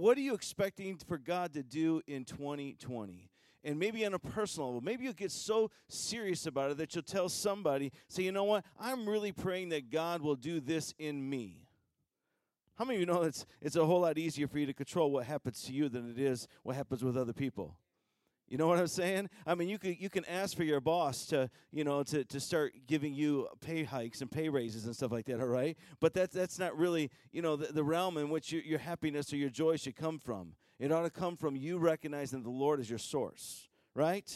what are you expecting for God to do in 2020? And maybe on a personal level, maybe you'll get so serious about it that you'll tell somebody, say, you know what, I'm really praying that God will do this in me. How many of you know it's, it's a whole lot easier for you to control what happens to you than it is what happens with other people? You know what I'm saying? I mean, you can you can ask for your boss to you know to, to start giving you pay hikes and pay raises and stuff like that. All right, but that's that's not really you know the, the realm in which your, your happiness or your joy should come from. It ought to come from you recognizing the Lord as your source, right?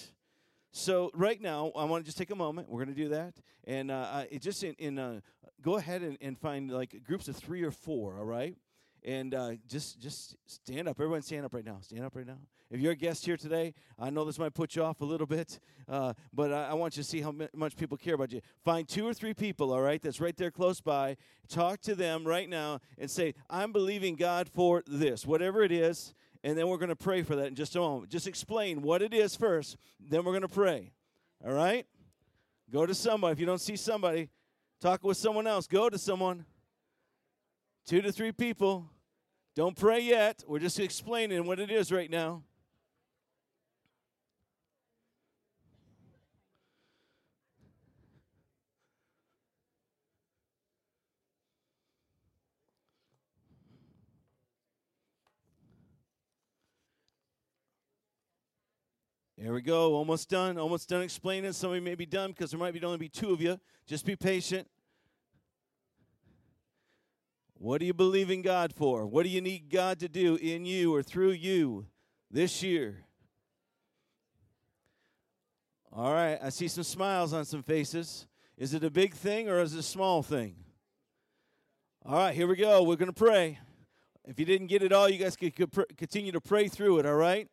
So right now, I want to just take a moment. We're going to do that, and uh, it just in, in uh, go ahead and, and find like groups of three or four. All right, and uh, just just stand up. Everyone, stand up right now. Stand up right now. If you're a guest here today, I know this might put you off a little bit, uh, but I, I, want you to see how much people care about you. Find two or three people, all right, that's right there close by. Talk to them right now and say, "I'm believing God for this, whatever it is." And then we're going to pray for that in just a moment. Just explain what it is first. Then we're going to pray. All right. Go to somebody. If you don't see somebody, talk with someone else. Go to someone. Two to three people. Don't pray yet. We're just explaining what it is right now. There we go. Almost done. Almost done explaining. Some of you may be done because there might be only be two of you. Just be patient. What do you believe in God for? What do you need God to do in you or through you this year? All right, I see some smiles on some faces. Is it a big thing or is it a small thing? All right, here we go. We're going to pray. If you didn't get it all, you guys could continue to pray through it, all right?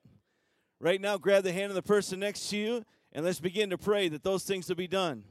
Right now, grab the hand of the person next to you and let's begin to pray that those things will be done.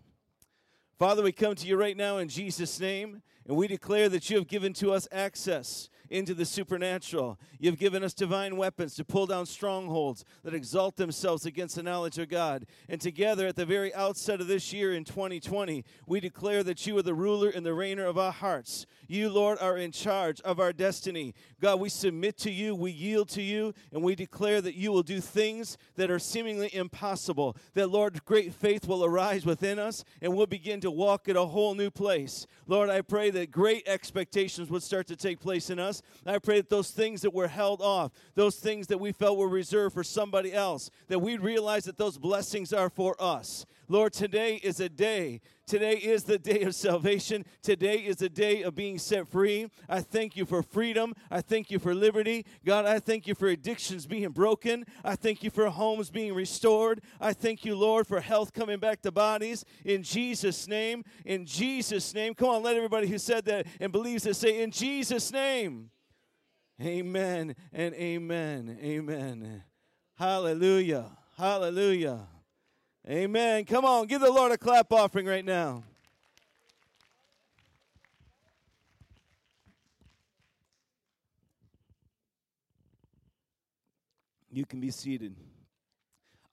Father, we come to you right now in Jesus' name. And we declare that you have given to us access into the supernatural. You've given us divine weapons to pull down strongholds that exalt themselves against the knowledge of God. And together, at the very outset of this year in 2020, we declare that you are the ruler and the reigner of our hearts. You, Lord, are in charge of our destiny. God, we submit to you, we yield to you, and we declare that you will do things that are seemingly impossible. That, Lord, great faith will arise within us, and we'll begin to walk in a whole new place. Lord, I pray that great expectations would start to take place in us I pray that those things that were held off, those things that we felt were reserved for somebody else, that we'd realize that those blessings are for us. Lord, today is a day. Today is the day of salvation. Today is the day of being set free. I thank you for freedom. I thank you for liberty. God, I thank you for addictions being broken. I thank you for homes being restored. I thank you, Lord, for health coming back to bodies. In Jesus' name. In Jesus' name. Come on, let everybody who said that and believes it say, In Jesus' name. Amen and amen. Amen. Hallelujah. Hallelujah. Amen. Come on, give the Lord a clap offering right now. You can be seated.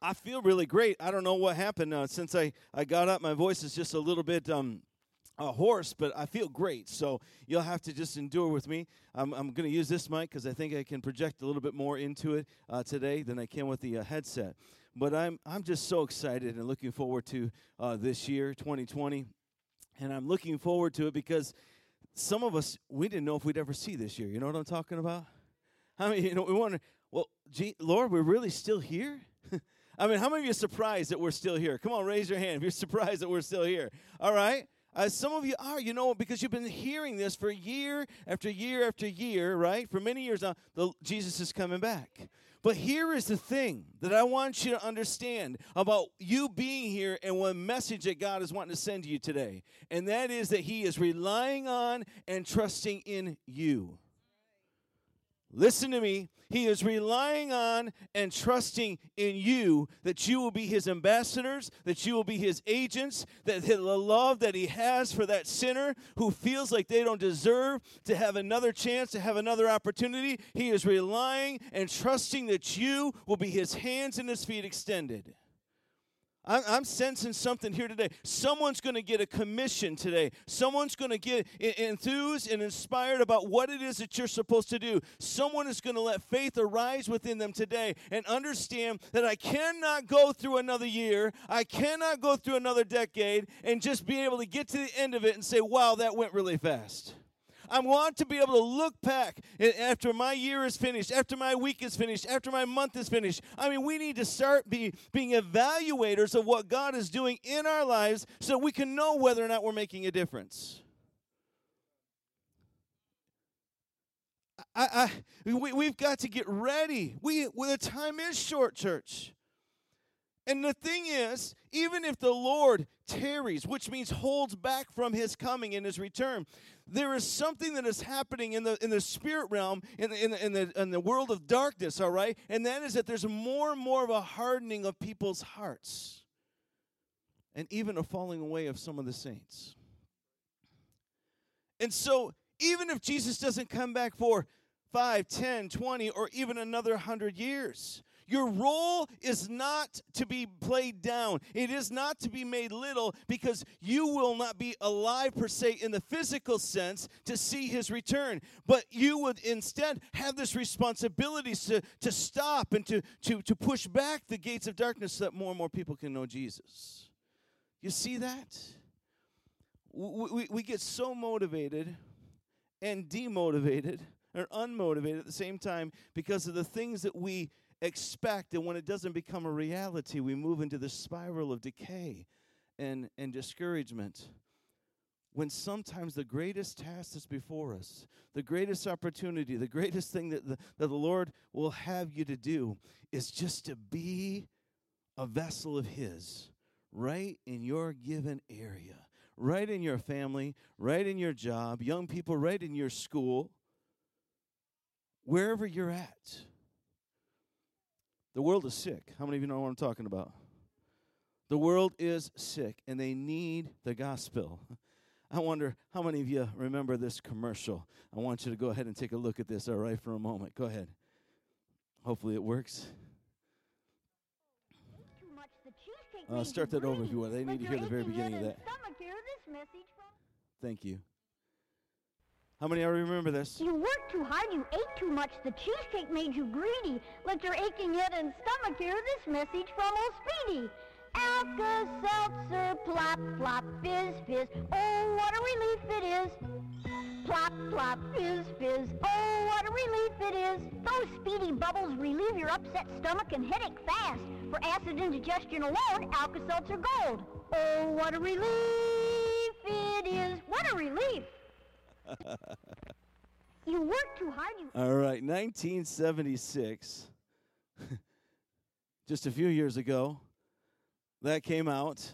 I feel really great. I don't know what happened uh, since I, I got up. My voice is just a little bit um, uh, hoarse, but I feel great. So you'll have to just endure with me. I'm, I'm going to use this mic because I think I can project a little bit more into it uh, today than I can with the uh, headset. But I'm, I'm just so excited and looking forward to uh, this year, 2020. And I'm looking forward to it because some of us, we didn't know if we'd ever see this year. You know what I'm talking about? I mean, you know, we wonder, well, gee, Lord, we're really still here? I mean, how many of you are surprised that we're still here? Come on, raise your hand if you're surprised that we're still here. All right? Uh, some of you are, you know, because you've been hearing this for year after year after year, right? For many years now, the, Jesus is coming back. But here is the thing that I want you to understand about you being here and one message that God is wanting to send to you today. And that is that He is relying on and trusting in you. Listen to me. He is relying on and trusting in you that you will be his ambassadors, that you will be his agents, that the love that he has for that sinner who feels like they don't deserve to have another chance, to have another opportunity. He is relying and trusting that you will be his hands and his feet extended. I'm, I'm sensing something here today. Someone's going to get a commission today. Someone's going to get enthused and inspired about what it is that you're supposed to do. Someone is going to let faith arise within them today and understand that I cannot go through another year, I cannot go through another decade, and just be able to get to the end of it and say, wow, that went really fast. I want to be able to look back after my year is finished, after my week is finished, after my month is finished. I mean, we need to start be, being evaluators of what God is doing in our lives so we can know whether or not we're making a difference. I, I, we, we've got to get ready. We, well, the time is short, church. And the thing is, even if the Lord tarries, which means holds back from his coming and his return, there is something that is happening in the in the spirit realm, in the, in the, in the, in the world of darkness, all right? And that is that there's more and more of a hardening of people's hearts. And even a falling away of some of the saints. And so, even if Jesus doesn't come back for 5, 10, 20, or even another 100 years, your role is not to be played down. It is not to be made little because you will not be alive per se in the physical sense to see his return. But you would instead have this responsibility to, to stop and to, to, to push back the gates of darkness so that more and more people can know Jesus. You see that? We, we, we get so motivated and demotivated or unmotivated at the same time because of the things that we expect. And when it doesn't become a reality, we move into the spiral of decay and, and discouragement. When sometimes the greatest task that's before us, the greatest opportunity, the greatest thing that the, that the Lord will have you to do is just to be a vessel of His right in your given area, right in your family, right in your job, young people, right in your school, wherever you're at. The world is sick. How many of you know what I'm talking about? The world is sick and they need the gospel. I wonder how many of you remember this commercial. I want you to go ahead and take a look at this, all right, for a moment. Go ahead. Hopefully it works. Uh, start that over if you want. They need to hear the very beginning of that. Thank you. How many already remember this? You worked too hard, you ate too much, the cheesecake made you greedy. Let your aching head and stomach hear this message from old Speedy. Alka-Seltzer, plop, plop, fizz, fizz. Oh, what a relief it is. Plop, plop, fizz, fizz. Oh, what a relief it is. Those speedy bubbles relieve your upset stomach and headache fast. For acid indigestion alone, Alka-Seltzer Gold. Oh, what a relief it is. What a relief you work too hard. You All right, 1976, just a few years ago, that came out.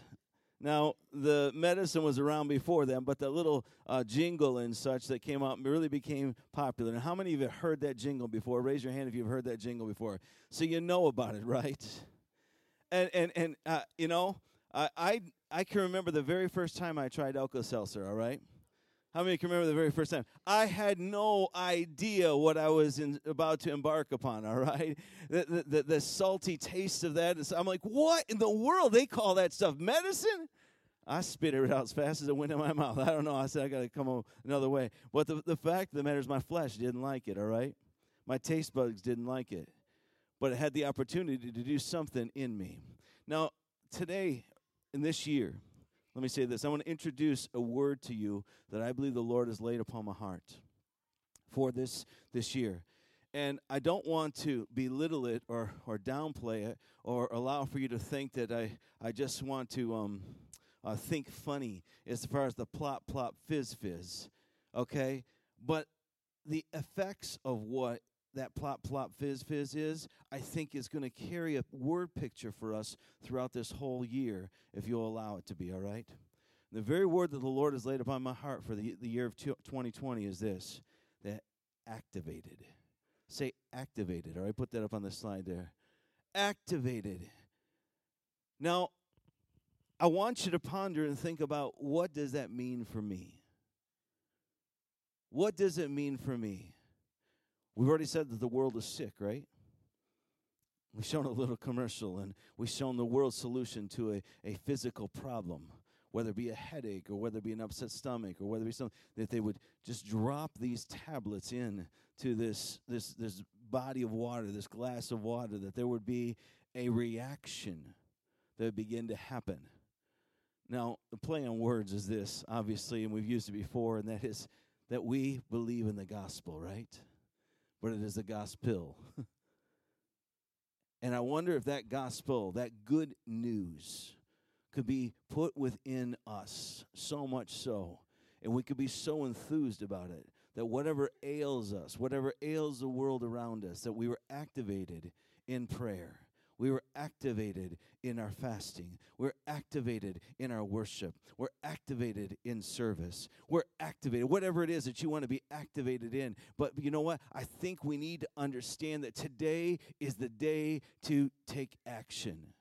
Now, the medicine was around before then, but the little uh, jingle and such that came out really became popular. And how many of you have heard that jingle before? Raise your hand if you've heard that jingle before. So you know about it, right? And and and uh, you know, I, I I can remember the very first time I tried Alka Seltzer. All right, how many can remember the very first time? I had no idea what I was in, about to embark upon, all right? The, the, the, the salty taste of that. I'm like, what in the world? They call that stuff medicine? I spit it out as fast as it went in my mouth. I don't know. I said, I got to come another way. But the, the fact of the matter is, my flesh didn't like it, all right? My taste buds didn't like it. But it had the opportunity to do something in me. Now, today, in this year, let me say this. I want to introduce a word to you that I believe the Lord has laid upon my heart for this this year. And I don't want to belittle it or, or downplay it or allow for you to think that I, I just want to um, uh, think funny as far as the plop, plop, fizz, fizz. Okay? But the effects of what that plop plop fizz fizz is, I think is going to carry a word picture for us throughout this whole year, if you'll allow it to be, all right? The very word that the Lord has laid upon my heart for the, the year of 2020 is this that activated. Say activated, all right? Put that up on the slide there. Activated. Now, I want you to ponder and think about what does that mean for me? What does it mean for me? We've already said that the world is sick, right? We've shown a little commercial and we've shown the world's solution to a, a physical problem, whether it be a headache or whether it be an upset stomach or whether it be something that they would just drop these tablets in to this this this body of water, this glass of water, that there would be a reaction that would begin to happen. Now, the play on words is this, obviously, and we've used it before, and that is that we believe in the gospel, right? But it is the gospel. and I wonder if that gospel, that good news, could be put within us so much so, and we could be so enthused about it that whatever ails us, whatever ails the world around us, that we were activated in prayer we were activated in our fasting. We're activated in our worship. We're activated in service. We're activated, whatever it is that you want to be activated in. But you know what? I think we need to understand that today is the day to take action.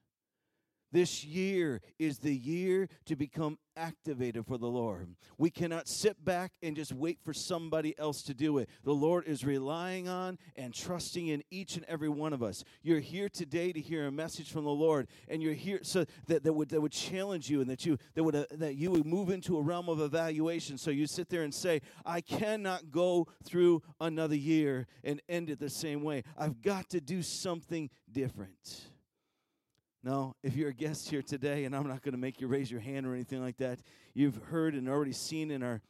This year is the year to become activated for the Lord. We cannot sit back and just wait for somebody else to do it. The Lord is relying on and trusting in each and every one of us. You're here today to hear a message from the Lord, and you're here so that, that would that would challenge you and that you that would uh, that you would move into a realm of evaluation. So you sit there and say, I cannot go through another year and end it the same way. I've got to do something different. No, if you're a guest here today, and I'm not going to make you raise your hand or anything like that, you've heard and already seen in our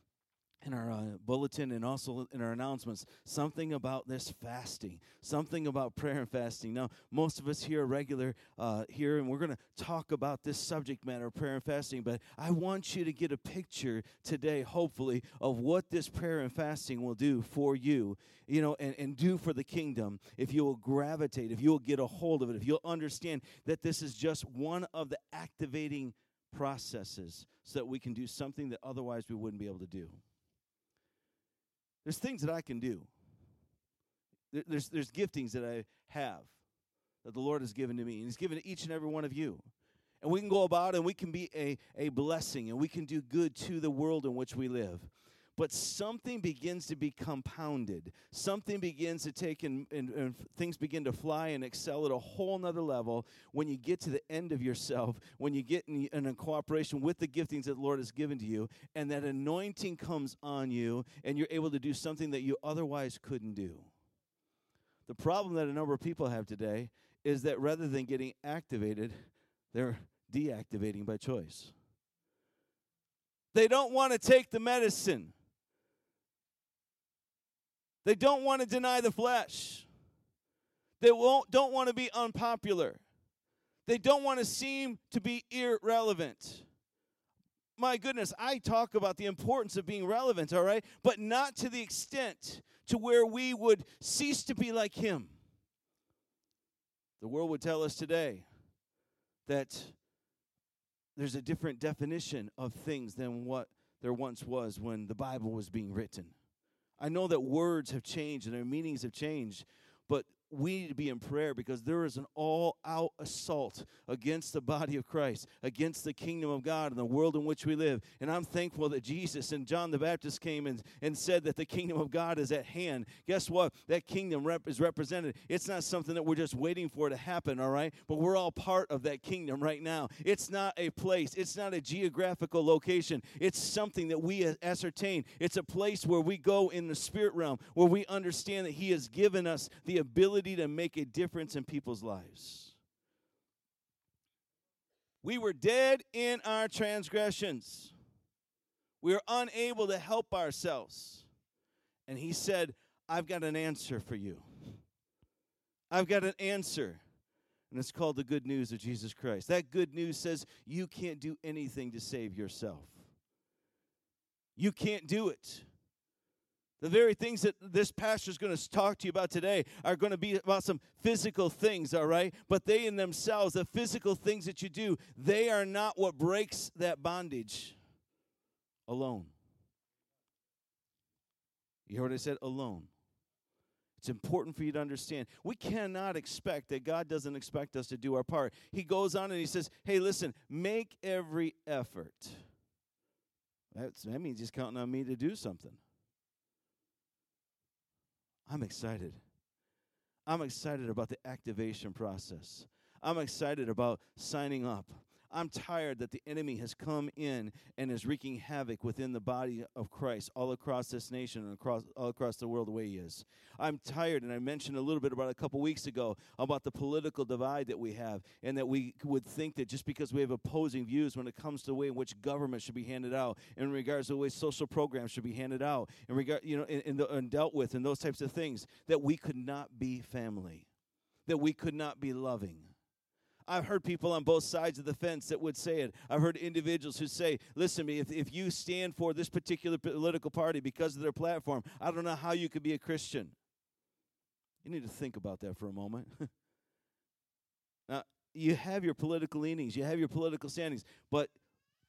in our uh, bulletin and also in our announcements something about this fasting something about prayer and fasting. Now most of us here are regular uh, here and we're going to talk about this subject matter of prayer and fasting but i want you to get a picture today hopefully of what this prayer and fasting will do for you you know and, and do for the kingdom. If you will gravitate if you will get a hold of it if you'll understand that this is just one of the activating processes so that we can do something that otherwise we wouldn't be able to do there's things that I can do. There's, there's giftings that I have that the Lord has given to me, and He's given to each and every one of you. And we can go about and we can be a, a blessing and we can do good to the world in which we live but something begins to be compounded. Something begins to take and, and, and, things begin to fly and excel at a whole nother level when you get to the end of yourself, when you get in, in a cooperation with the giftings that the Lord has given to you, and that anointing comes on you, and you're able to do something that you otherwise couldn't do. The problem that a number of people have today is that rather than getting activated, they're deactivating by choice. They don't want to take the medicine. They don't want to deny the flesh. They won't, don't want to be unpopular. They don't want to seem to be irrelevant. My goodness, I talk about the importance of being relevant, all right? But not to the extent to where we would cease to be like him. The world would tell us today that there's a different definition of things than what there once was when the Bible was being written. I know that words have changed and their meanings have changed, we need to be in prayer because there is an all out assault against the body of Christ, against the kingdom of God and the world in which we live. And I'm thankful that Jesus and John the Baptist came and, and said that the kingdom of God is at hand. Guess what? That kingdom rep- is represented. It's not something that we're just waiting for to happen, all right? But we're all part of that kingdom right now. It's not a place, it's not a geographical location. It's something that we ascertain. It's a place where we go in the spirit realm, where we understand that He has given us the ability ability to make a difference in people's lives. We were dead in our transgressions. We were unable to help ourselves. And he said, I've got an answer for you. I've got an answer. And it's called the good news of Jesus Christ. That good news says you can't do anything to save yourself. You can't do it. The very things that this pastor is going to talk to you about today are going to be about some physical things, all right? But they in themselves, the physical things that you do, they are not what breaks that bondage alone. You heard what I said? Alone. It's important for you to understand. We cannot expect that God doesn't expect us to do our part. He goes on and he says, Hey, listen, make every effort. That's, that means he's counting on me to do something. I'm excited. I'm excited about the activation process. I'm excited about signing up. I'm tired that the enemy has come in and is wreaking havoc within the body of Christ all across this nation and across all across the world the way he is. I'm tired, and I mentioned a little bit about a couple weeks ago about the political divide that we have, and that we would think that just because we have opposing views when it comes to the way in which government should be handed out, in regards to the way social programs should be handed out, in regard you know, and, and dealt with, and those types of things, that we could not be family, that we could not be loving I've heard people on both sides of the fence that would say it. I've heard individuals who say, listen to me, if, if you stand for this particular political party because of their platform, I don't know how you could be a Christian. You need to think about that for a moment. now, you have your political leanings, you have your political standings, but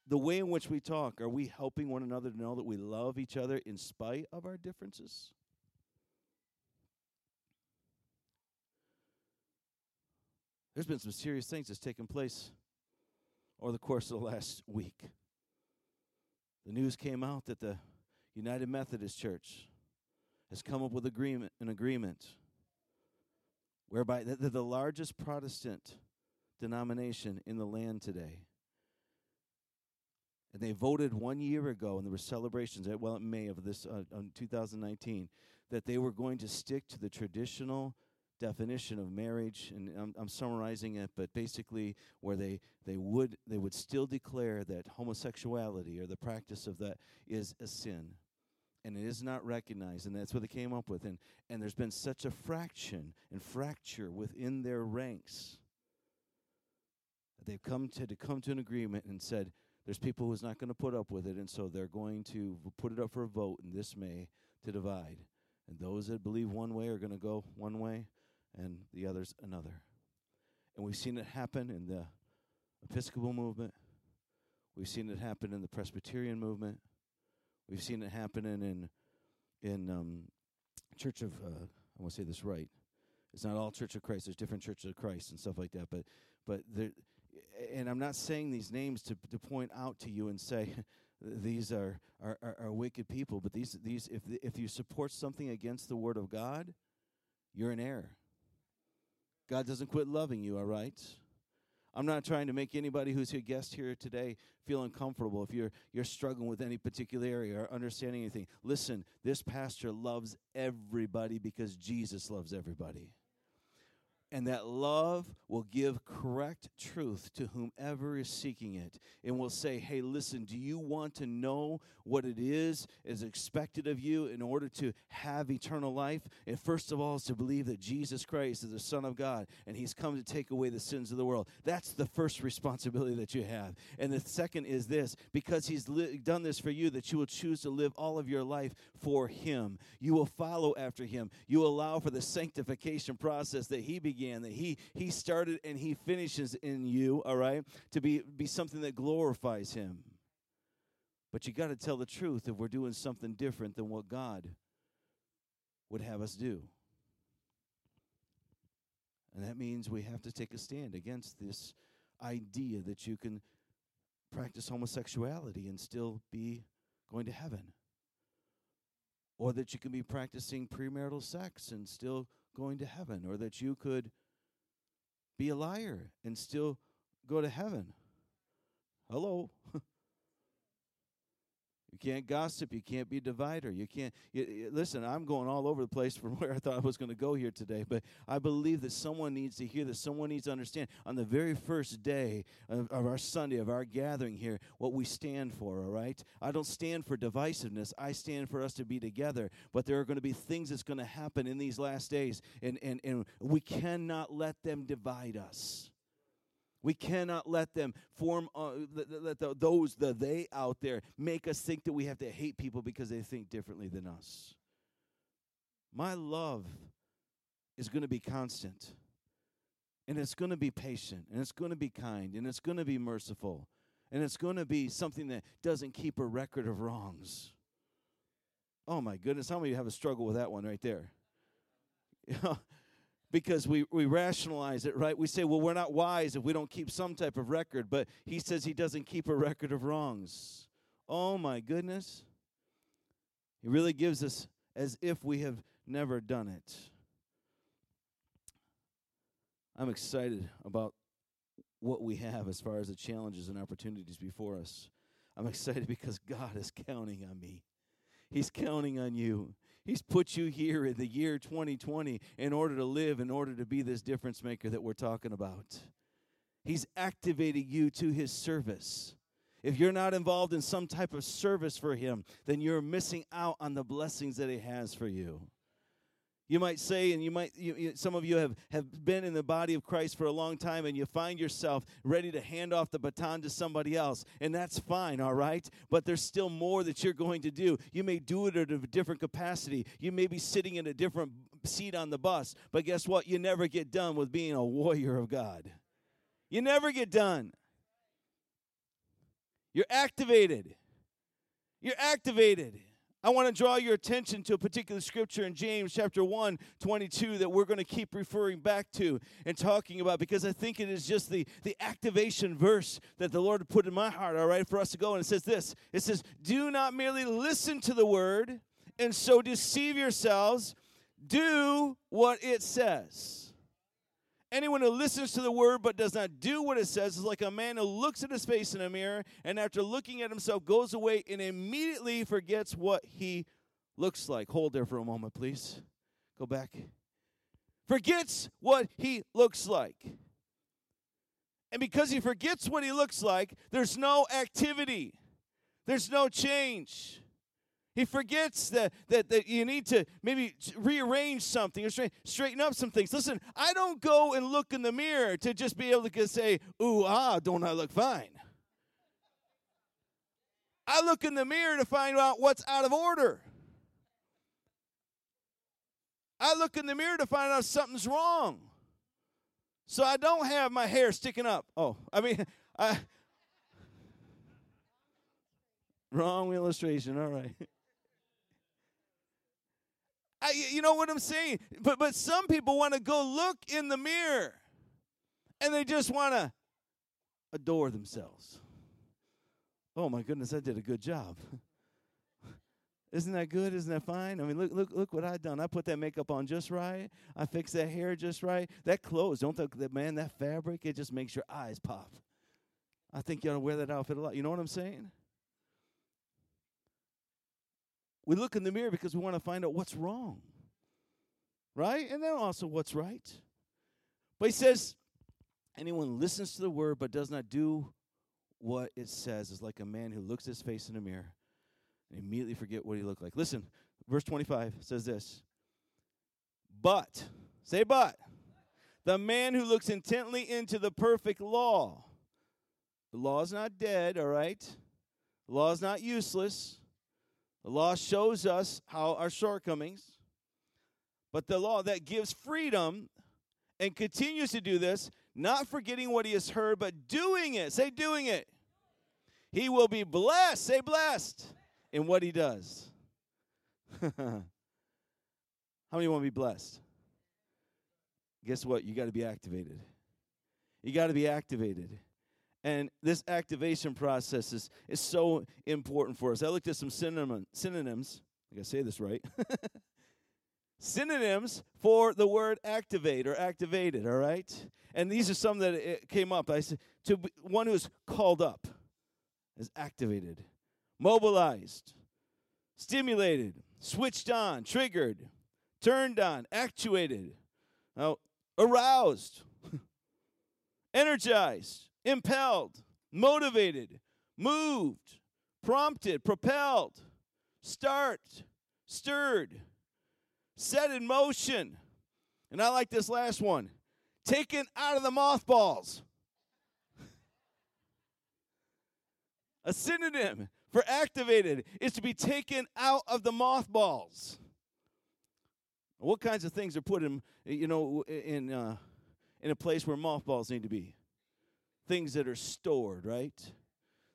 the way in which we talk, are we helping one another to know that we love each other in spite of our differences? There's been some serious things that's taken place over the course of the last week. The news came out that the United Methodist Church has come up with agreement an agreement whereby they're the largest Protestant denomination in the land today. And they voted one year ago, and there were celebrations, at, well, in May of this, uh, 2019, that they were going to stick to the traditional definition of marriage, and I'm, I'm, summarizing it, but basically where they, they would they would still declare that homosexuality or the practice of that is a sin, and it is not recognized, and that's what they came up with, and and there's been such a fraction and fracture within their ranks that they've come to, to come to an agreement and said there's people who's not going to put up with it, and so they're going to put it up for a vote in this May to divide. And those that believe one way are going to go one way, and the others another. And we've seen it happen in the Episcopal movement. We've seen it happen in the Presbyterian movement. We've seen it happening in in, um, Church of uh, I want to say this right. It's not all Church of Christ. There's different churches of Christ and stuff like that. But but there, and I'm not saying these names to to point out to you and say these are are, are, are wicked people. But these these if if you support something against the Word of God, you're in error. God doesn't quit loving you, all right? I'm not trying to make anybody who's a guest here today feel uncomfortable if you're you're struggling with any particular area or understanding anything. Listen, this pastor loves everybody because Jesus loves everybody and that love will give correct truth to whomever is seeking it and will say hey listen do you want to know what it is is expected of you in order to have eternal life? And first of all is to believe that jesus christ is the son of god and he's come to take away the sins of the world. That's the first responsibility that you have. And the second is this because he's li- done this for you that you will choose to live all of your life for him. You will follow after him. You allow for the sanctification process that he began began, that he he started and he finishes in you, all right, to be be something that glorifies him. But you got to tell the truth if we're doing something different than what God would have us do. And that means we have to take a stand against this idea that you can practice homosexuality and still be going to heaven. Or that you can be practicing premarital sex and still going to heaven, or that you could be a liar and still go to heaven. Hello. You can't gossip. You can't be a divider. You can't. You, you, listen, I'm going all over the place from where I thought I was going to go here today, but I believe that someone needs to hear this. Someone needs to understand on the very first day of, of our Sunday, of our gathering here, what we stand for, all right? I don't stand for divisiveness. I stand for us to be together, but there are going to be things that's going to happen in these last days, and, and, and we cannot let them divide us. We cannot let them form, uh, let, the, those, the they out there, make us think that we have to hate people because they think differently than us. My love is going to be constant, and it's going to be patient, and it's going to be kind, and it's going to be merciful, and it's going to be something that doesn't keep a record of wrongs. Oh my goodness, how many of you have a struggle with that one right there? because we, we rationalize it, right? We say, well, we're not wise if we don't keep some type of record, but he says he doesn't keep a record of wrongs. Oh my goodness. He really gives us as if we have never done it. I'm excited about what we have as far as the challenges and opportunities before us. I'm excited because God is counting on me. He's counting on you. He's put you here in the year 2020 in order to live, in order to be this difference maker that we're talking about. He's activating you to His service. If you're not involved in some type of service for Him, then you're missing out on the blessings that He has for you. You might say, and you might, you, you, some of you have, have been in the body of Christ for a long time, and you find yourself ready to hand off the baton to somebody else, and that's fine, all right? But there's still more that you're going to do. You may do it at a different capacity. You may be sitting in a different seat on the bus, but guess what? You never get done with being a warrior of God. You never get done. You're activated. You're activated. I want to draw your attention to a particular scripture in James chapter 1, 22 that we're going to keep referring back to and talking about because I think it is just the, the activation verse that the Lord put in my heart, all right, for us to go. And it says this It says, Do not merely listen to the word and so deceive yourselves, do what it says. Anyone who listens to the word but does not do what it says is like a man who looks at his face in a mirror and after looking at himself goes away and immediately forgets what he looks like. Hold there for a moment, please. Go back. Forgets what he looks like. And because he forgets what he looks like, there's no activity, there's no change. He forgets that, that, that you need to maybe rearrange something or straighten up some things. Listen, I don't go and look in the mirror to just be able to say, ooh, ah, don't I look fine? I look in the mirror to find out what's out of order. I look in the mirror to find out something's wrong. So I don't have my hair sticking up. Oh, I mean, I. Wrong illustration. All right. I, you know what I'm saying? But but some people want to go look in the mirror and they just want to adore themselves. Oh my goodness, I did a good job. Isn't that good? Isn't that fine? I mean, look, look, look what I done. I put that makeup on just right. I fixed that hair just right. That clothes, don't that man, that fabric, it just makes your eyes pop. I think you ought to wear that outfit a lot. You know what I'm saying? We look in the mirror because we want to find out what's wrong. Right? And then also what's right. But he says, anyone listens to the word but does not do what it says is like a man who looks his face in a mirror and immediately forget what he looked like. Listen, verse 25 says this. But, say but, the man who looks intently into the perfect law. The law is not dead, all right? The law is not useless. The law shows us how our shortcomings, but the law that gives freedom and continues to do this, not forgetting what he has heard, but doing it. Say, doing it. He will be blessed. Say, blessed in what he does. How many want to be blessed? Guess what? You got to be activated. You got to be activated. And this activation process is, is so important for us. I looked at some synonym, synonyms. I gotta say this right. synonyms for the word activate or activated, all right? And these are some that came up. I said, to one who's called up is activated, mobilized, stimulated, switched on, triggered, turned on, actuated, now, aroused, energized, impelled, motivated, moved, prompted, propelled, start, stirred, set in motion. And I like this last one taken out of the mothballs. A synonym for activated is to be taken out of the mothballs. What kinds of things are put in, you know, in uh, in a place where mothballs need to be? Things that are stored, right?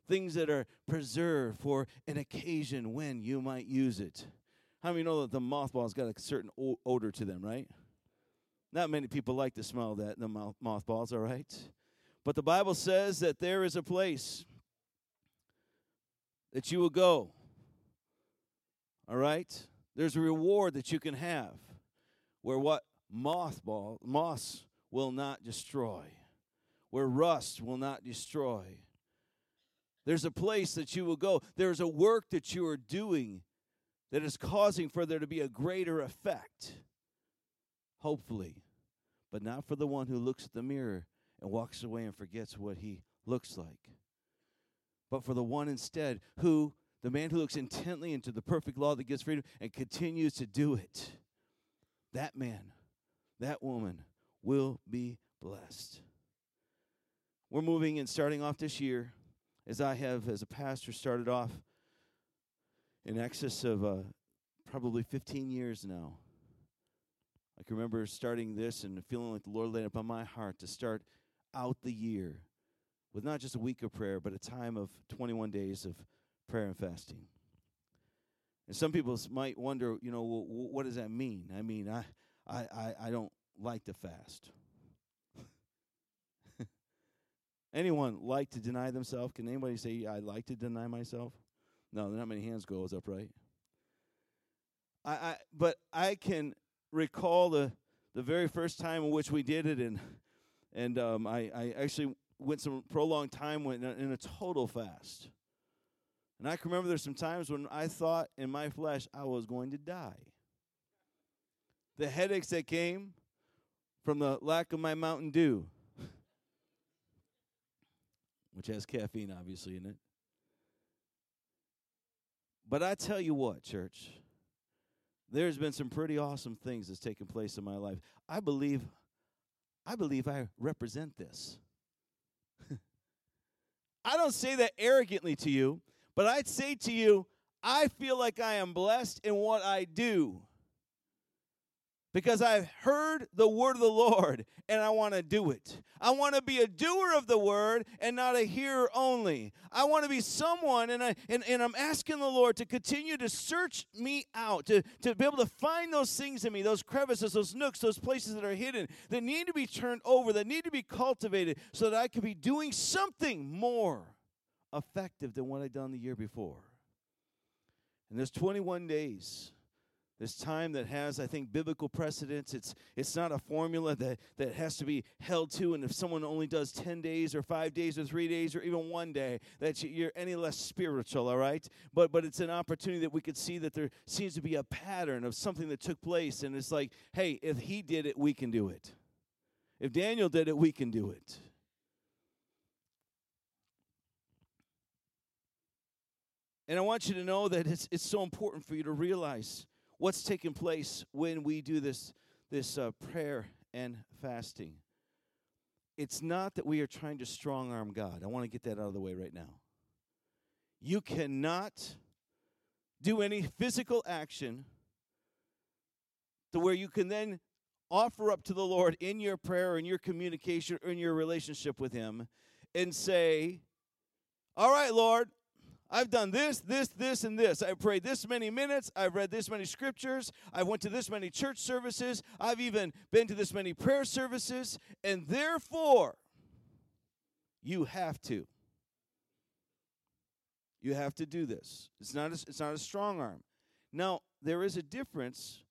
Things that are preserved for an occasion when you might use it. How many know that the mothball's got a certain odor to them, right? Not many people like the smell that, the moth- mothballs, all right? But the Bible says that there is a place that you will go, all right? There's a reward that you can have where what mothball, moss will not destroy, where rust will not destroy. There's a place that you will go. There's a work that you are doing that is causing for there to be a greater effect, hopefully, but not for the one who looks at the mirror and walks away and forgets what he looks like, but for the one instead who, the man who looks intently into the perfect law that gives freedom and continues to do it. That man, that woman will be blessed. We're moving and starting off this year, as I have, as a pastor, started off in excess of uh, probably 15 years now. I can remember starting this and feeling like the Lord laid it upon my heart to start out the year with not just a week of prayer, but a time of 21 days of prayer and fasting. And some people might wonder, you know, what does that mean? I mean, I, I, I don't like to fast. Anyone like to deny themselves? Can anybody say, I like to deny myself? No, not many hands goes up, right? I, I but I can recall the the very first time in which we did it, and and um, I I actually went some prolonged time in a, in a total fast. And I can remember there's some times when I thought in my flesh I was going to die. The headaches that came from the lack of my Mountain Dew, which has caffeine obviously in it. But I tell you what, church, there's been some pretty awesome things that's taken place in my life. I believe I believe I represent this. I don't say that arrogantly to you, but I'd say to you, I feel like I am blessed in what I do because I've heard the word of the Lord and I want to do it. I want to be a doer of the word and not a hearer only. I want to be someone, and, I, and, and I'm asking the Lord to continue to search me out, to, to be able to find those things in me, those crevices, those nooks, those places that are hidden, that need to be turned over, that need to be cultivated, so that I can be doing something more effective than what I'd done the year before. And there's 21 days this time that has i think biblical precedence it's it's not a formula that that has to be held to and if someone only does 10 days or 5 days or 3 days or even one day that you're any less spiritual all right? But but it's an opportunity that we could see that there seems to be a pattern of something that took place and it's like hey if he did it we can do it. If daniel did it we can do it. And I want you to know that it's, it's so important for you to realize what's taking place when we do this, this uh, prayer and fasting. It's not that we are trying to strong arm God. I want to get that out of the way right now. You cannot do any physical action to where you can then offer up to the Lord in your prayer, in your communication, or in your relationship with Him, and say, All right, Lord, I've done this, this, this, and this. I've prayed this many minutes. I've read this many scriptures. I went to this many church services. I've even been to this many prayer services. And therefore, you have to. You have to do this. It's not a, it's not a strong arm. Now, there is a difference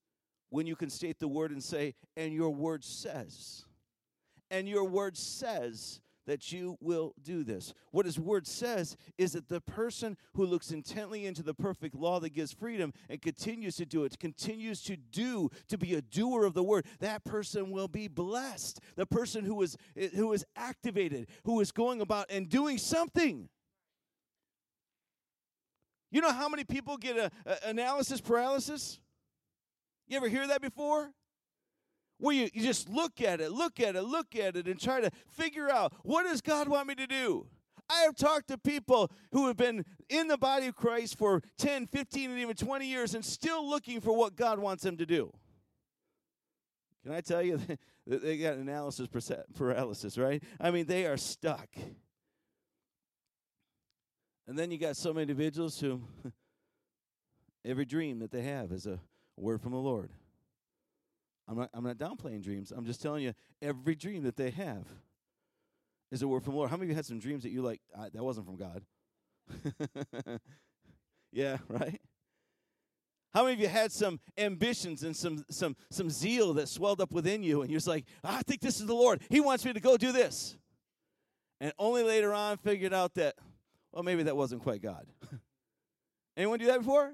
when you can state the word and say, and your word says. And your word says that you will do this. What his word says is that the person who looks intently into the perfect law that gives freedom and continues to do it, continues to do, to be a doer of the word, that person will be blessed. The person who is who is activated, who is going about and doing something. You know how many people get a, a analysis paralysis? You ever hear that before? Where you, you just look at it, look at it, look at it, and try to figure out what does God want me to do? I have talked to people who have been in the body of Christ for 10, 15, and even 20 years and still looking for what God wants them to do. Can I tell you, that they got analysis paralysis, right? I mean, they are stuck. And then you got some individuals who every dream that they have is a word from the Lord. I'm not, I'm not downplaying dreams. I'm just telling you, every dream that they have is a word from the Lord. How many of you had some dreams that you like, that wasn't from God? yeah, right? How many of you had some ambitions and some some some zeal that swelled up within you and you're just like, I think this is the Lord. He wants me to go do this. And only later on figured out that, well, maybe that wasn't quite God. Anyone do that before?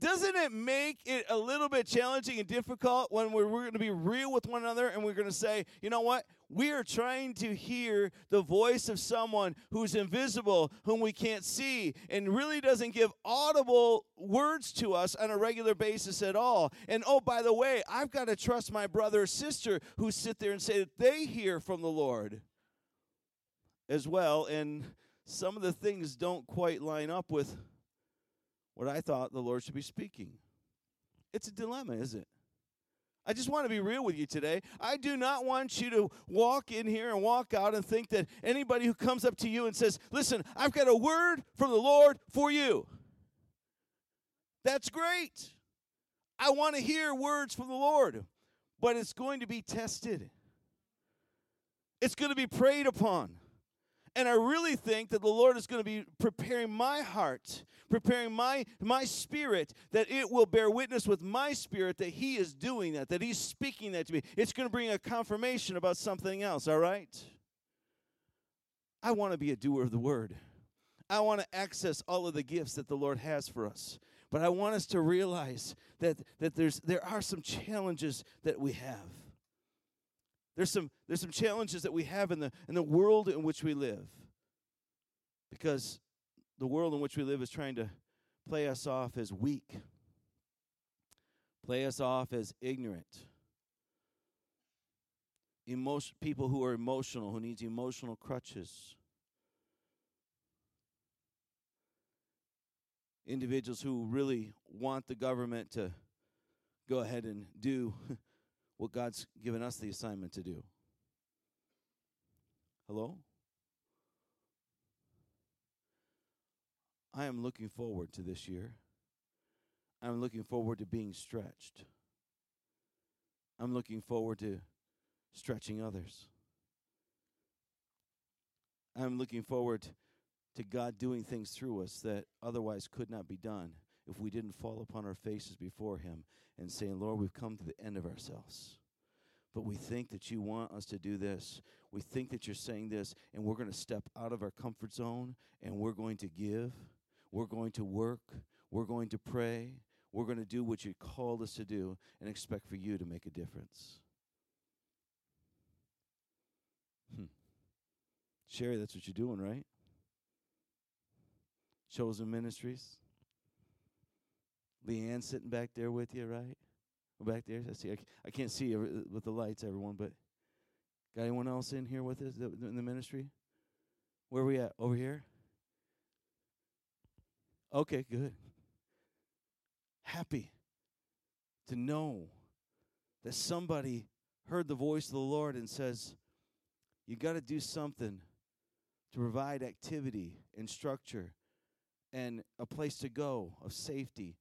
Doesn't it make it a little bit challenging and difficult when we're, we're going to be real with one another and we're going to say, you know what? We are trying to hear the voice of someone who's invisible, whom we can't see, and really doesn't give audible words to us on a regular basis at all. And oh, by the way, I've got to trust my brother or sister who sit there and say that they hear from the Lord as well. And some of the things don't quite line up with what I thought the Lord should be speaking. It's a dilemma, is it? I just want to be real with you today. I do not want you to walk in here and walk out and think that anybody who comes up to you and says, Listen, I've got a word from the Lord for you. That's great. I want to hear words from the Lord, but it's going to be tested, it's going to be prayed upon. And I really think that the Lord is going to be preparing my heart, preparing my my spirit that it will bear witness with my spirit that he is doing that, that he's speaking that to me. It's going to bring a confirmation about something else, all right? I want to be a doer of the word. I want to access all of the gifts that the Lord has for us. But I want us to realize that that there's there are some challenges that we have. There's some, there's some challenges that we have in the, in the world in which we live. Because the world in which we live is trying to play us off as weak, play us off as ignorant. Emotion, people who are emotional, who needs emotional crutches. Individuals who really want the government to go ahead and do what God's given us the assignment to do. Hello? I am looking forward to this year. I'm looking forward to being stretched. I'm looking forward to stretching others. I'm looking forward to God doing things through us that otherwise could not be done if we didn't fall upon our faces before Him and saying, Lord, we've come to the end of ourselves. But we think that you want us to do this. We think that you're saying this, and we're going to step out of our comfort zone and we're going to give. We're going to work. We're going to pray. We're going to do what you called us to do and expect for you to make a difference. Hmm. Sherry, that's what you're doing, right? Chosen Ministries. Leanne sitting back there with you, right? Back there. I see. I, can't see with the lights, everyone, but got anyone else in here with us in the ministry? Where are we at? Over here? Okay, good. Happy to know that somebody heard the voice of the Lord and says, You got to do something to provide activity and structure and a place to go of safety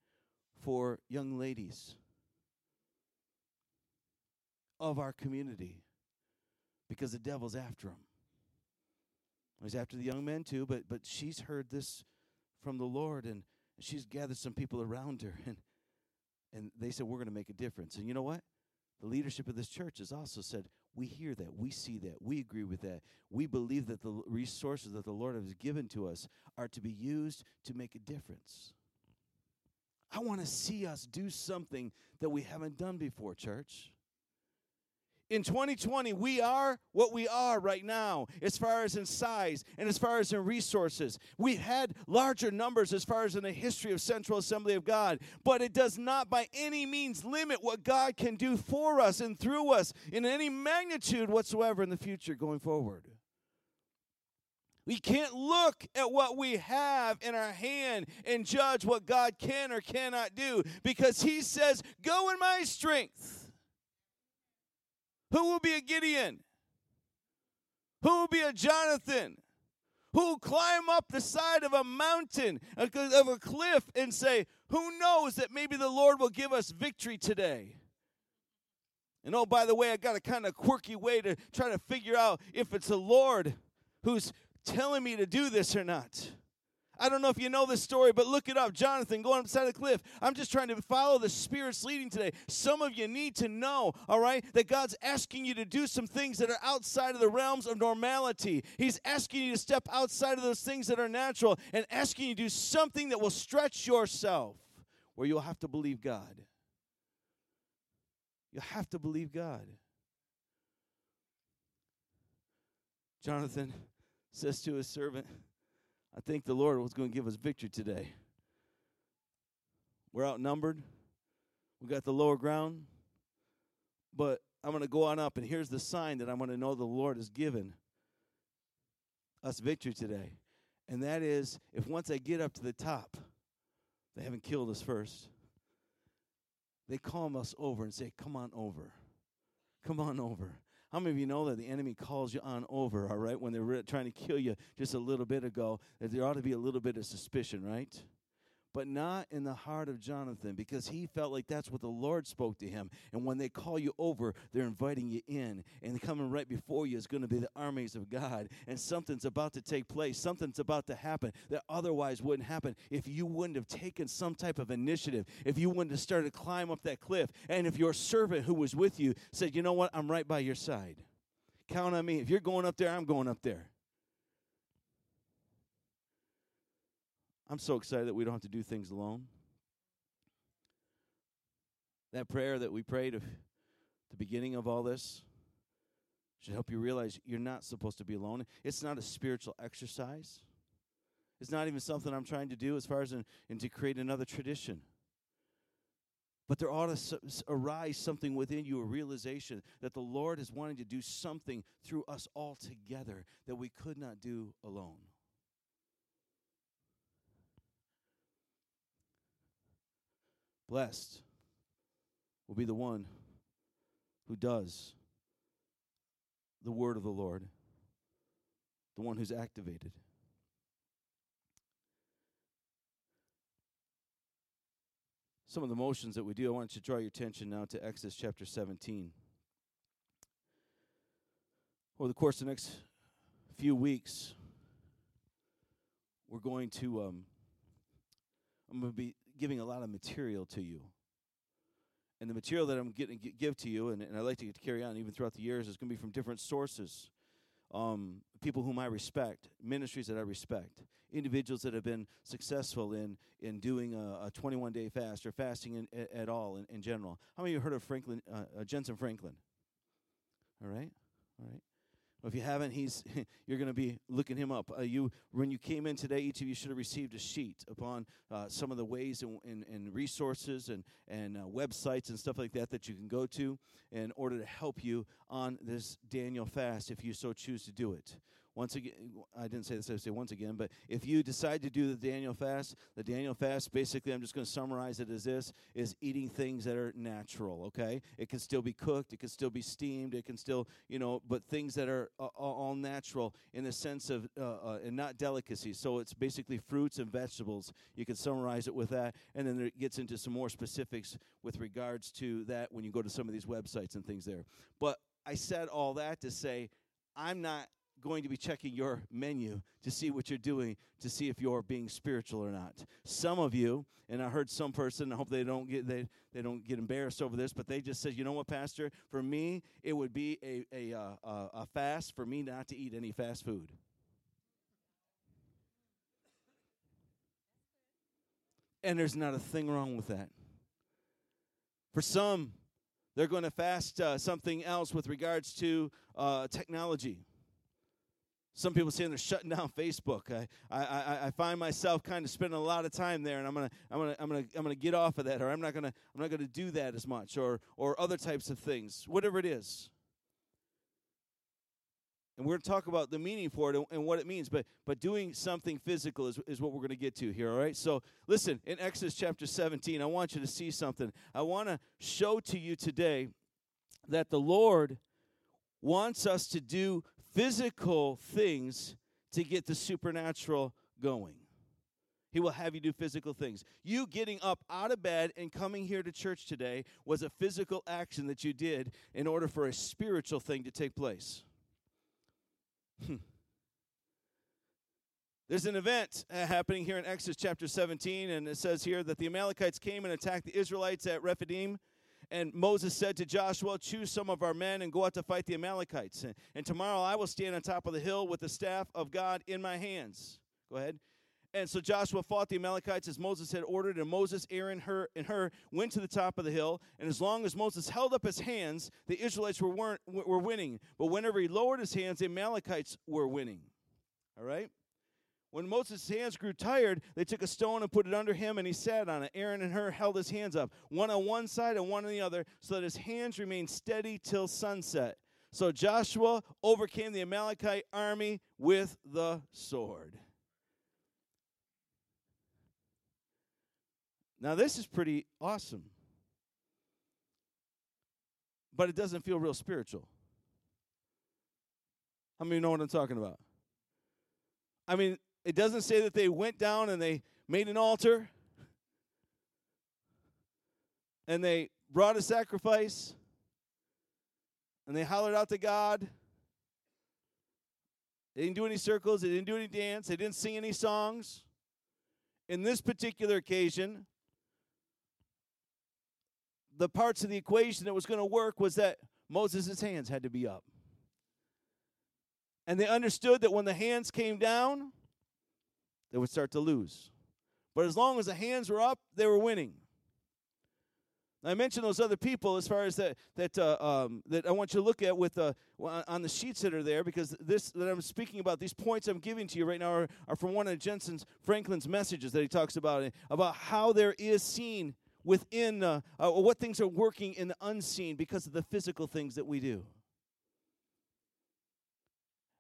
for young ladies of our community because the devil's after them. He's after the young men too, but but she's heard this from the Lord and she's gathered some people around her and and they said we're going to make a difference. And you know what? The leadership of this church has also said we hear that, we see that, we agree with that. We believe that the resources that the Lord has given to us are to be used to make a difference. I want to see us do something that we haven't done before, church. In 2020, we are what we are right now, as far as in size and as far as in resources. We've had larger numbers as far as in the history of Central Assembly of God, but it does not by any means limit what God can do for us and through us in any magnitude whatsoever in the future going forward. We can't look at what we have in our hand and judge what God can or cannot do because He says, Go in my strength. Who will be a Gideon? Who will be a Jonathan? Who will climb up the side of a mountain, of a cliff, and say, Who knows that maybe the Lord will give us victory today? And oh, by the way, I got a kind of quirky way to try to figure out if it's the Lord who's telling me to do this or not. I don't know if you know this story, but look it up. Jonathan going upside the side of the cliff. I'm just trying to follow the Spirit's leading today. Some of you need to know, all right, that God's asking you to do some things that are outside of the realms of normality. He's asking you to step outside of those things that are natural and asking you to do something that will stretch yourself where you'll have to believe God. You'll have to believe God. Jonathan says to his servant, I think the Lord was going to give us victory today. We're outnumbered. We got the lower ground. But I'm going to go on up, and here's the sign that I'm going to know the Lord has given us victory today. And that is if once I get up to the top, they haven't killed us first. They calm us over and say, Come on over. Come on over. How many of you know that the enemy calls you on over, all right, when they're re- trying to kill you just a little bit ago, that there ought to be a little bit of suspicion, right? But not in the heart of Jonathan because he felt like that's what the Lord spoke to him. And when they call you over, they're inviting you in. And coming right before you is going to be the armies of God. And something's about to take place, something's about to happen that otherwise wouldn't happen if you wouldn't have taken some type of initiative, if you wouldn't have started to climb up that cliff, and if your servant who was with you said, You know what? I'm right by your side. Count on me. If you're going up there, I'm going up there. I'm so excited that we don't have to do things alone. That prayer that we prayed at the beginning of all this should help you realize you're not supposed to be alone. It's not a spiritual exercise. It's not even something I'm trying to do as far as in, in to create another tradition. But there ought to arise something within you, a realization that the Lord is wanting to do something through us all together that we could not do alone. Blessed will be the one who does the word of the Lord, the one who's activated. Some of the motions that we do, I want to draw your attention now to Exodus chapter 17. Over the course of the next few weeks, we're going to, um, I'm going to be giving a lot of material to you. And the material that I'm getting give to you, and, and I like to, to carry on even throughout the years, is going to be from different sources. Um, people whom I respect, ministries that I respect, individuals that have been successful in in doing a, a 21 day fast or fasting in, at, all in, in, general. How many of you heard of Franklin uh, uh, Jentezen Franklin? All right, all right. If you haven't, he's you're going to be looking him up. Uh, you when you came in today, each of you should have received a sheet upon uh, some of the ways and, and, and resources and and uh, websites and stuff like that that you can go to in order to help you on this Daniel fast, if you so choose to do it once again, I didn't say this, I say once again, but if you decide to do the Daniel fast, the Daniel fast, basically, I'm just going to summarize it as this is eating things that are natural, okay? It can still be cooked, it can still be steamed, it can still, you know, but things that are all natural in the sense of, uh, uh, and not delicacies. So it's basically fruits and vegetables. You can summarize it with that. And then it gets into some more specifics with regards to that when you go to some of these websites and things there. But I said all that to say, I'm not going to be checking your menu to see what you're doing to see if you're being spiritual or not. Some of you, and I heard some person, I hope they don't get they, they don't get embarrassed over this, but they just said, you know what, Pastor? For me, it would be a a, uh, a fast for me not to eat any fast food. And there's not a thing wrong with that. For some, they're going to fast uh, something else with regards to uh, technology. Some people saying they're shutting down Facebook. I, I, I find myself kind of spending a lot of time there, and I'm gonna I'm gonna I'm gonna I'm gonna get off of that, or I'm not gonna I'm not gonna do that as much, or or other types of things, whatever it is. And we're going to talk about the meaning for it and, and what it means, but but doing something physical is, is what we're going to get to here, all right? So listen, in Exodus chapter 17, I want you to see something. I want to show to you today that the Lord wants us to do physical things to get the supernatural going. He will have you do physical things. You getting up out of bed and coming here to church today was a physical action that you did in order for a spiritual thing to take place. Hmm. There's an event uh, happening here in Exodus chapter 17, and it says here that the Amalekites came and attacked the Israelites at Rephidim. And Moses said to Joshua, Choose some of our men and go out to fight the Amalekites. And, and tomorrow I will stand on top of the hill with the staff of God in my hands. Go ahead. And so Joshua fought the Amalekites as Moses had ordered, and Moses, Aaron, Hur, and Hur went to the top of the hill. And as long as Moses held up his hands, the Israelites were, weren't, were winning. But whenever he lowered his hands, the Amalekites were winning. All right? When Moses' hands grew tired, they took a stone and put it under him, and he sat on it. Aaron and Hur held his hands up, one on one side and one on the other, so that his hands remained steady till sunset. So Joshua overcame the Amalekite army with the sword. Now, this is pretty awesome. But it doesn't feel real spiritual. How many know what I'm talking about? I mean, it doesn't say that they went down and they made an altar and they brought a sacrifice and they hollered out to God. They didn't do any circles, they didn't do any dance, they didn't sing any songs. In this particular occasion, the parts of the equation that was going to work was that Moses' hands had to be up. And they understood that when the hands came down, they would start to lose. But as long as the hands were up, they were winning. I mentioned those other people as far as that that uh, um, that I want you to look at with uh, on the sheets that are there because this that I'm speaking about these points I'm giving to you right now are, are from one of Jentezen Franklin's messages that he talks about about how there is seen within uh, uh, what things are working in the unseen because of the physical things that we do.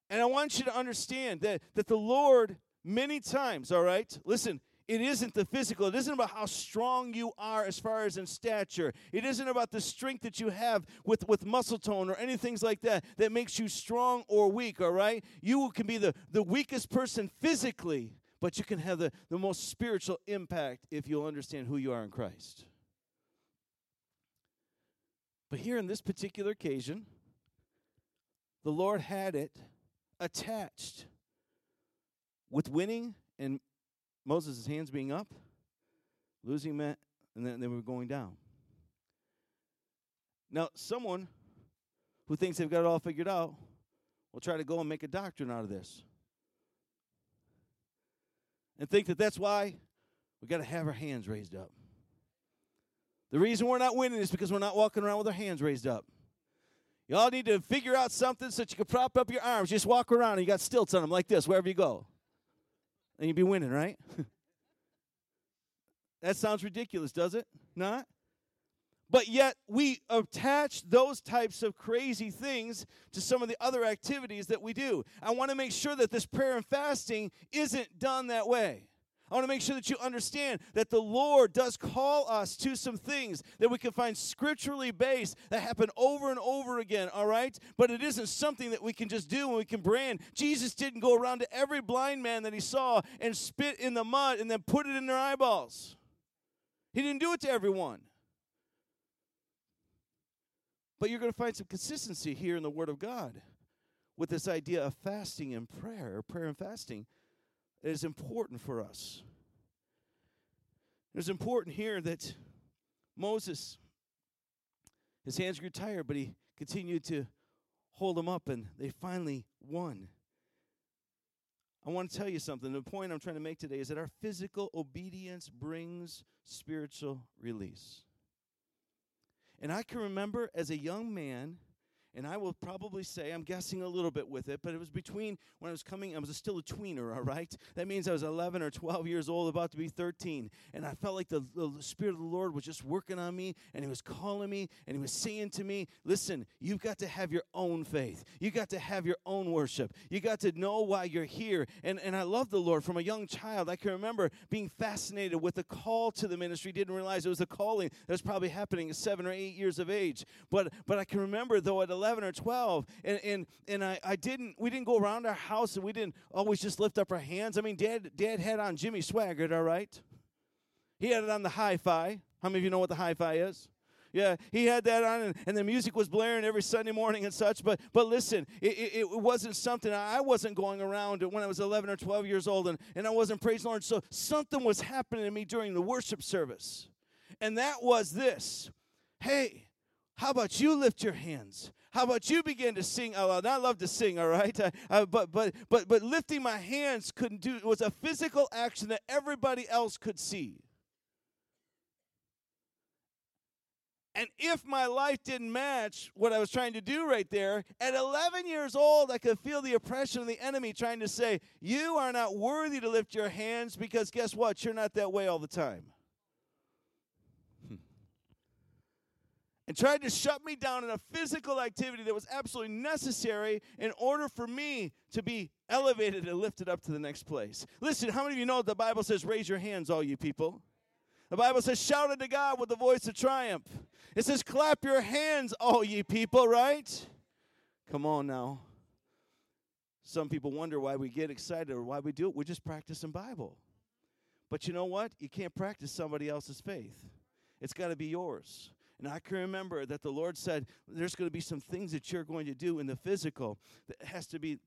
And I want you to understand that, that the Lord, many times, all right, listen, it isn't the physical. It isn't about how strong you are as far as in stature. It isn't about the strength that you have with, with muscle tone or anything like that that makes you strong or weak, all right? You can be the, the weakest person physically, but you can have the, the most spiritual impact if you'll understand who you are in Christ. But here in this particular occasion, the Lord had it attached with winning and Moses' hands being up, losing meant, and then they were going down. Now, someone who thinks they've got it all figured out will try to go and make a doctrine out of this and think that that's why we got to have our hands raised up. The reason we're not winning is because we're not walking around with our hands raised up. Y'all need to figure out something so that you can prop up your arms. Just walk around and you got stilts on them like this wherever you go. And you'd be winning, right? that sounds ridiculous, does it? Not? But yet, we attach those types of crazy things to some of the other activities that we do. I want to make sure that this prayer and fasting isn't done that way. I want to make sure that you understand that the Lord does call us to some things that we can find scripturally based that happen over and over again, all right? But it isn't something that we can just do and we can brand. Jesus didn't go around to every blind man that he saw and spit in the mud and then put it in their eyeballs. He didn't do it to everyone. But you're going to find some consistency here in the Word of God with this idea of fasting and prayer, prayer and fasting. It is important for us. It's important here that Moses, his hands grew tired, but he continued to hold them up, and they finally won. I want to tell you something. The point I'm trying to make today is that our physical obedience brings spiritual release. And I can remember as a young man and I will probably say, I'm guessing a little bit with it, but it was between when I was coming, I was still a tweener, all right? That means I was 11 or 12 years old, about to be 13. And I felt like the, the Spirit of the Lord was just working on me, and He was calling me, and He was saying to me, Listen, you've got to have your own faith. You got to have your own worship. You got to know why you're here. And, and I love the Lord from a young child. I can remember being fascinated with the call to the ministry, didn't realize it was a calling that was probably happening at seven or eight years of age. But, but I can remember, though, at 11, 11 or 12 and and, and I, I didn't we didn't go around our house and we didn't always just lift up our hands i mean dad dad had on jimmy swaggart all right he had it on the hi-fi how many of you know what the hi-fi is Yeah, he had that on, and, and the music was blaring every Sunday morning and such. But but listen, it, it, it wasn't something I wasn't going around when I was 11 or 12 years old, and, and I wasn't praising Lord. So something was happening to me during the worship service, and that was this: Hey, how about you lift your hands? How about you begin to sing out loud? I love to sing, all right. Uh, but but but but lifting my hands couldn't do. It was a physical action that everybody else could see. And if my life didn't match what I was trying to do right there, at 11 years old, I could feel the oppression of the enemy trying to say, You are not worthy to lift your hands because guess what? You're not that way all the time. And tried to shut me down in a physical activity that was absolutely necessary in order for me to be elevated and lifted up to the next place. Listen, how many of you know the Bible says, Raise your hands, all you people? The Bible says, Shout unto God with the voice of triumph. It says, Clap your hands, all ye people, right? Come on now. Some people wonder why we get excited or why we do it. We're just practicing Bible. But you know what? You can't practice somebody else's faith, it's got to be yours. And I can remember that the Lord said, There's going to be some things that you're going to do in the physical that has to be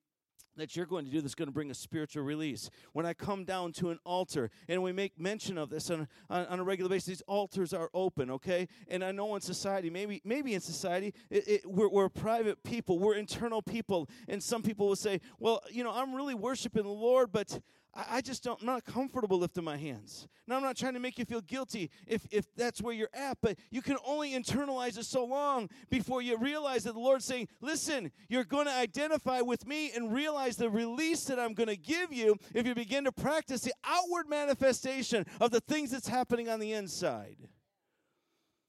that you're going to do that's going to bring a spiritual release. When I come down to an altar, and we make mention of this on, on, on, a regular basis, these altars are open, okay? And I know in society, maybe maybe in society, it, it, we're, we're private people, we're internal people, and some people will say, well, you know, I'm really worshiping the Lord, but I, just don't, I'm not comfortable lifting my hands. Now, I'm not trying to make you feel guilty if, if that's where you're at, but you can only internalize it so long before you realize that the Lord's saying, listen, you're going to identify with me and realize the release that I'm going to give you if you begin to practice the outward manifestation of the things that's happening on the inside.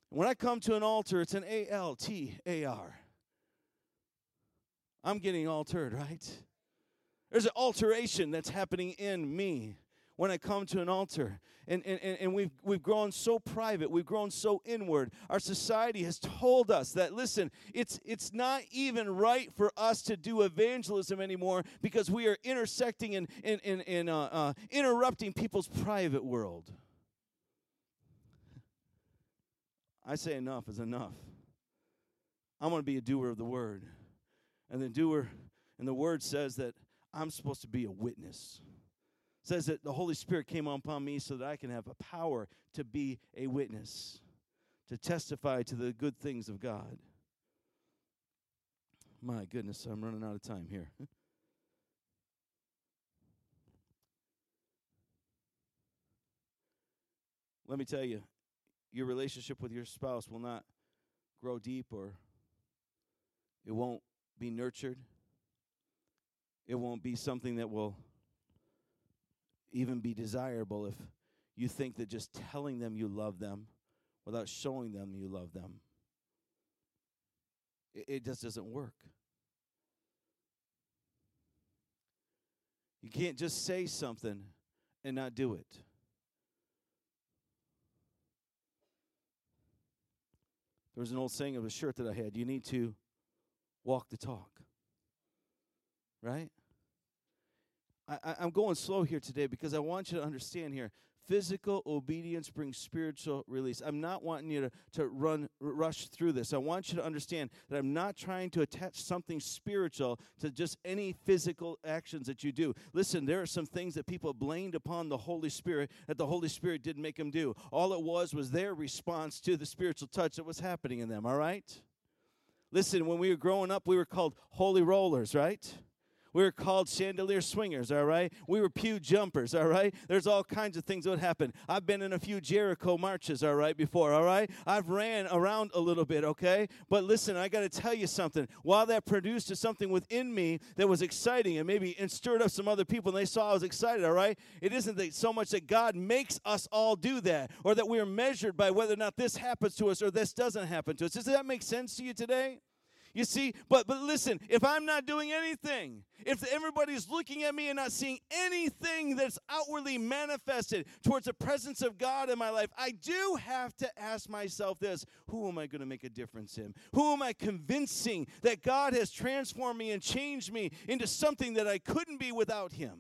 When I come to an altar, it's an A L T A R. I'm getting altered, right? There's an alteration that's happening in me when I come to an altar. And, and, and we've, we've grown so private, we've grown so inward. Our society has told us that, listen, it's, it's not even right for us to do evangelism anymore because we are intersecting and, and, and, and uh, uh, interrupting people's private world. I say enough is enough. I'm going to be a doer of the word. And the doer, and the word says that I'm supposed to be a witness. It says that the Holy Spirit came upon me so that I can have a power to be a witness, to testify to the good things of God. My goodness, I'm running out of time here. Let me tell you, your relationship with your spouse will not grow deep or it won't be nurtured it won't be something that will even be desirable if you think that just telling them you love them without showing them you love them. It, it just doesn't work. You can't just say something and not do it. There was an old saying of a shirt that I had you need to walk the talk. Right? I, am going slow here today because I want you to understand here. Physical obedience brings spiritual release. I'm not wanting you to, to run rush through this. I want you to understand that I'm not trying to attach something spiritual to just any physical actions that you do. Listen, there are some things that people blamed upon the Holy Spirit that the Holy Spirit didn't make them do. All it was was their response to the spiritual touch that was happening in them, all right? Listen, when we were growing up, we were called holy rollers, right? We were called chandelier swingers, all right? We were pew jumpers, all right? There's all kinds of things that would happen. I've been in a few Jericho marches, all right, before, all right? I've ran around a little bit, okay? But listen, I got to tell you something. While that produced something within me that was exciting and maybe and stirred up some other people and they saw I was excited, all right? It isn't that so much that God makes us all do that or that we are measured by whether or not this happens to us or this doesn't happen to us. Does that make sense to you today? You see, but but listen, if I'm not doing anything, if everybody's looking at me and not seeing anything that's outwardly manifested towards the presence of God in my life, I do have to ask myself this, who am I going to make a difference in? Who am I convincing that God has transformed me and changed me into something that I couldn't be without him?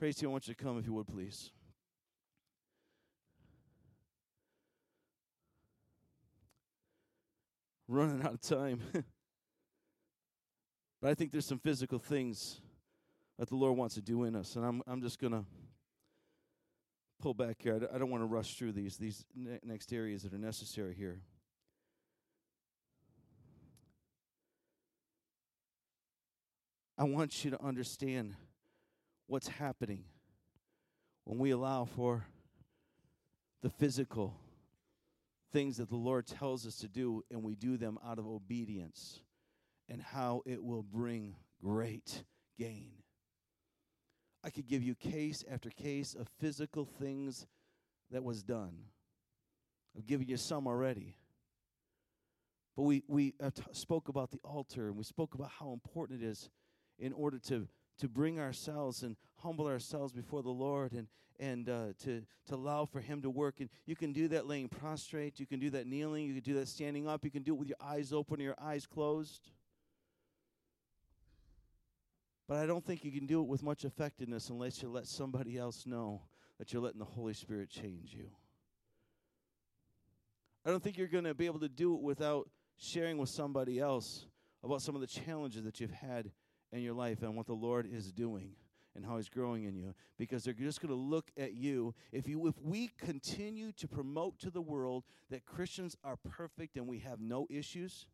You. I want you to come if you would please. Running out of time. but I think there's some physical things that the Lord wants to do in us, and I'm I'm just gonna pull back here. I don't want to rush through these these ne- next areas that are necessary here. I want you to understand what's happening when we allow for the physical things that the Lord tells us to do and we do them out of obedience and how it will bring great gain. I could give you case after case of physical things that was done. I've given you some already. But we, we uh, spoke about the altar and we spoke about how important it is in order to, to bring ourselves and humble ourselves before the Lord and, and uh, to, to allow for Him to work. And you can do that laying prostrate, you can do that kneeling, you can do that standing up, you can do it with your eyes open or your eyes closed. But I don't think you can do it with much effectiveness unless you let somebody else know that you're letting the Holy Spirit change you. I don't think you're going to be able to do it without sharing with somebody else about some of the challenges that you've had in your life and what the Lord is doing and how he's growing in you because they're just going to look at you if you if we continue to promote to the world that Christians are perfect and we have no issues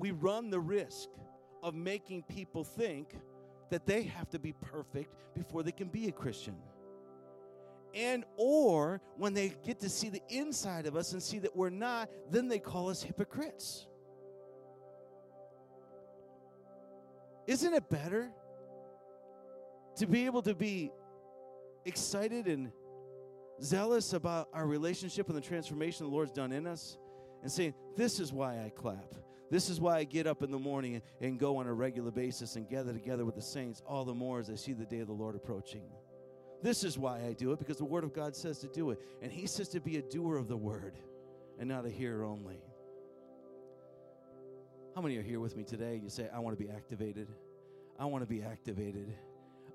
we run the risk of making people think that they have to be perfect before they can be a Christian. And or when they get to see the inside of us and see that we're not, then they call us hypocrites. Isn't it better to be able to be excited and zealous about our relationship and the transformation the Lord's done in us and saying, This is why I clap. This is why I get up in the morning and, and go on a regular basis and gather together with the saints all the more as I see the day of the Lord approaching. This is why I do it because the Word of God says to do it. And He says to be a doer of the Word and not a hearer only. How many are here with me today? You say, I want to be activated. I want to be activated.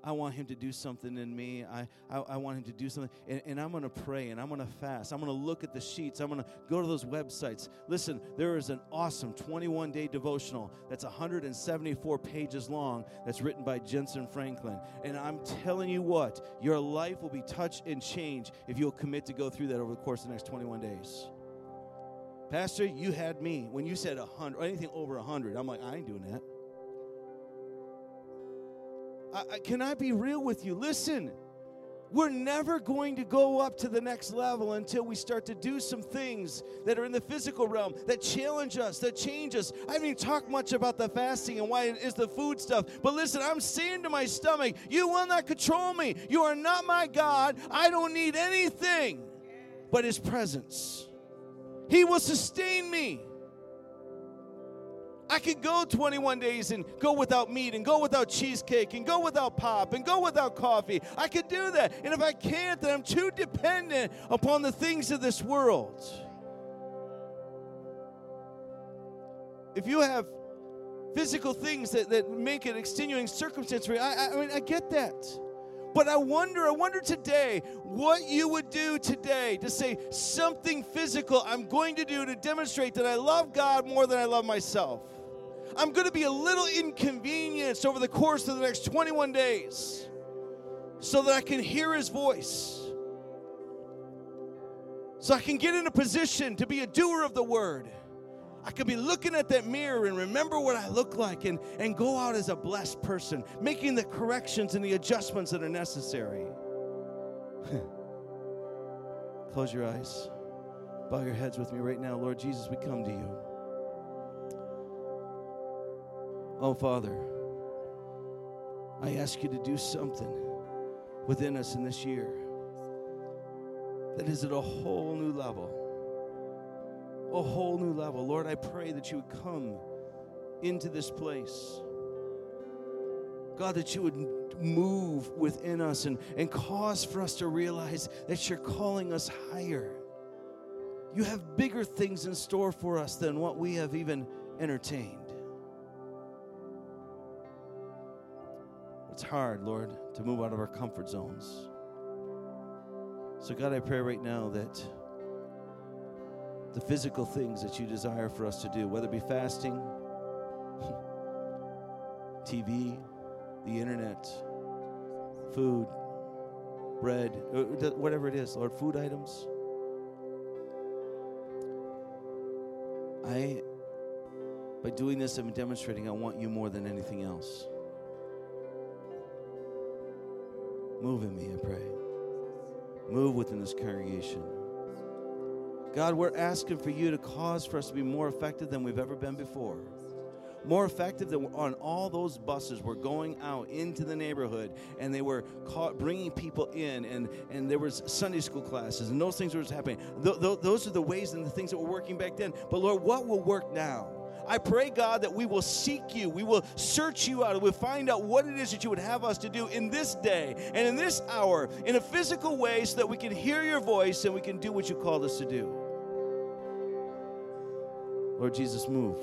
I want him to do something in me. I, I, I want him to do something. And, and I'm going to pray and I'm going to fast. I'm going to look at the sheets. I'm going to go to those websites. Listen, there is an awesome 21 day devotional that's 174 pages long that's written by Jentezen Franklin. And I'm telling you what, your life will be touched and changed if you'll commit to go through that over the course of the next 21 days. Pastor, you had me when you said 100 or anything over 100. I'm like, I ain't doing that. I, I, can I be real with you? Listen, we're never going to go up to the next level until we start to do some things that are in the physical realm that challenge us, that change us. I haven't even talked much about the fasting and why it is the food stuff. But listen, I'm saying to my stomach, You will not control me. You are not my God. I don't need anything but His presence. He will sustain me. I could go 21 days and go without meat and go without cheesecake and go without pop and go without coffee. I could do that. And if I can't, then I'm too dependent upon the things of this world. If you have physical things that, that make an extenuating circumstance for you, I, I, I mean, I get that. But I wonder, I wonder today what you would do today to say something physical I'm going to do to demonstrate that I love God more than I love myself. I'm going to be a little inconvenienced over the course of the next 21 days so that I can hear His voice. So I can get in a position to be a doer of the word. I could be looking at that mirror and remember what I look like and, and go out as a blessed person, making the corrections and the adjustments that are necessary. Close your eyes. Bow your heads with me right now. Lord Jesus, we come to you. Oh, Father, I ask you to do something within us in this year that is at a whole new level a whole new level. Lord, I pray that you would come into this place. God, that you would move within us and, and cause for us to realize that you're calling us higher. You have bigger things in store for us than what we have even entertained. It's hard, Lord, to move out of our comfort zones. So, God, I pray right now that the physical things that you desire for us to do, whether it be fasting, TV, the internet, food, bread, uh, whatever it is, Lord, food items. I, by doing this, I'm demonstrating I want you more than anything else. Move in me, I pray. Move within this congregation. God, we're asking for you to cause for us to be more effective than we've ever been before. More effective than on all those buses were going out into the neighborhood and they were bringing people in and, and there was Sunday school classes and those things were happening. Th- th- those are the ways and the things that were working back then. But Lord, what will work now? I pray, God, that we will seek you. We will search you out. We'll find out what it is that you would have us to do in this day and in this hour in a physical way so that we can hear your voice and we can do what you called us to do. Lord Jesus, move.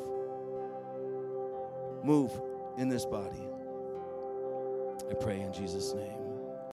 Move in this body. I pray in Jesus' name.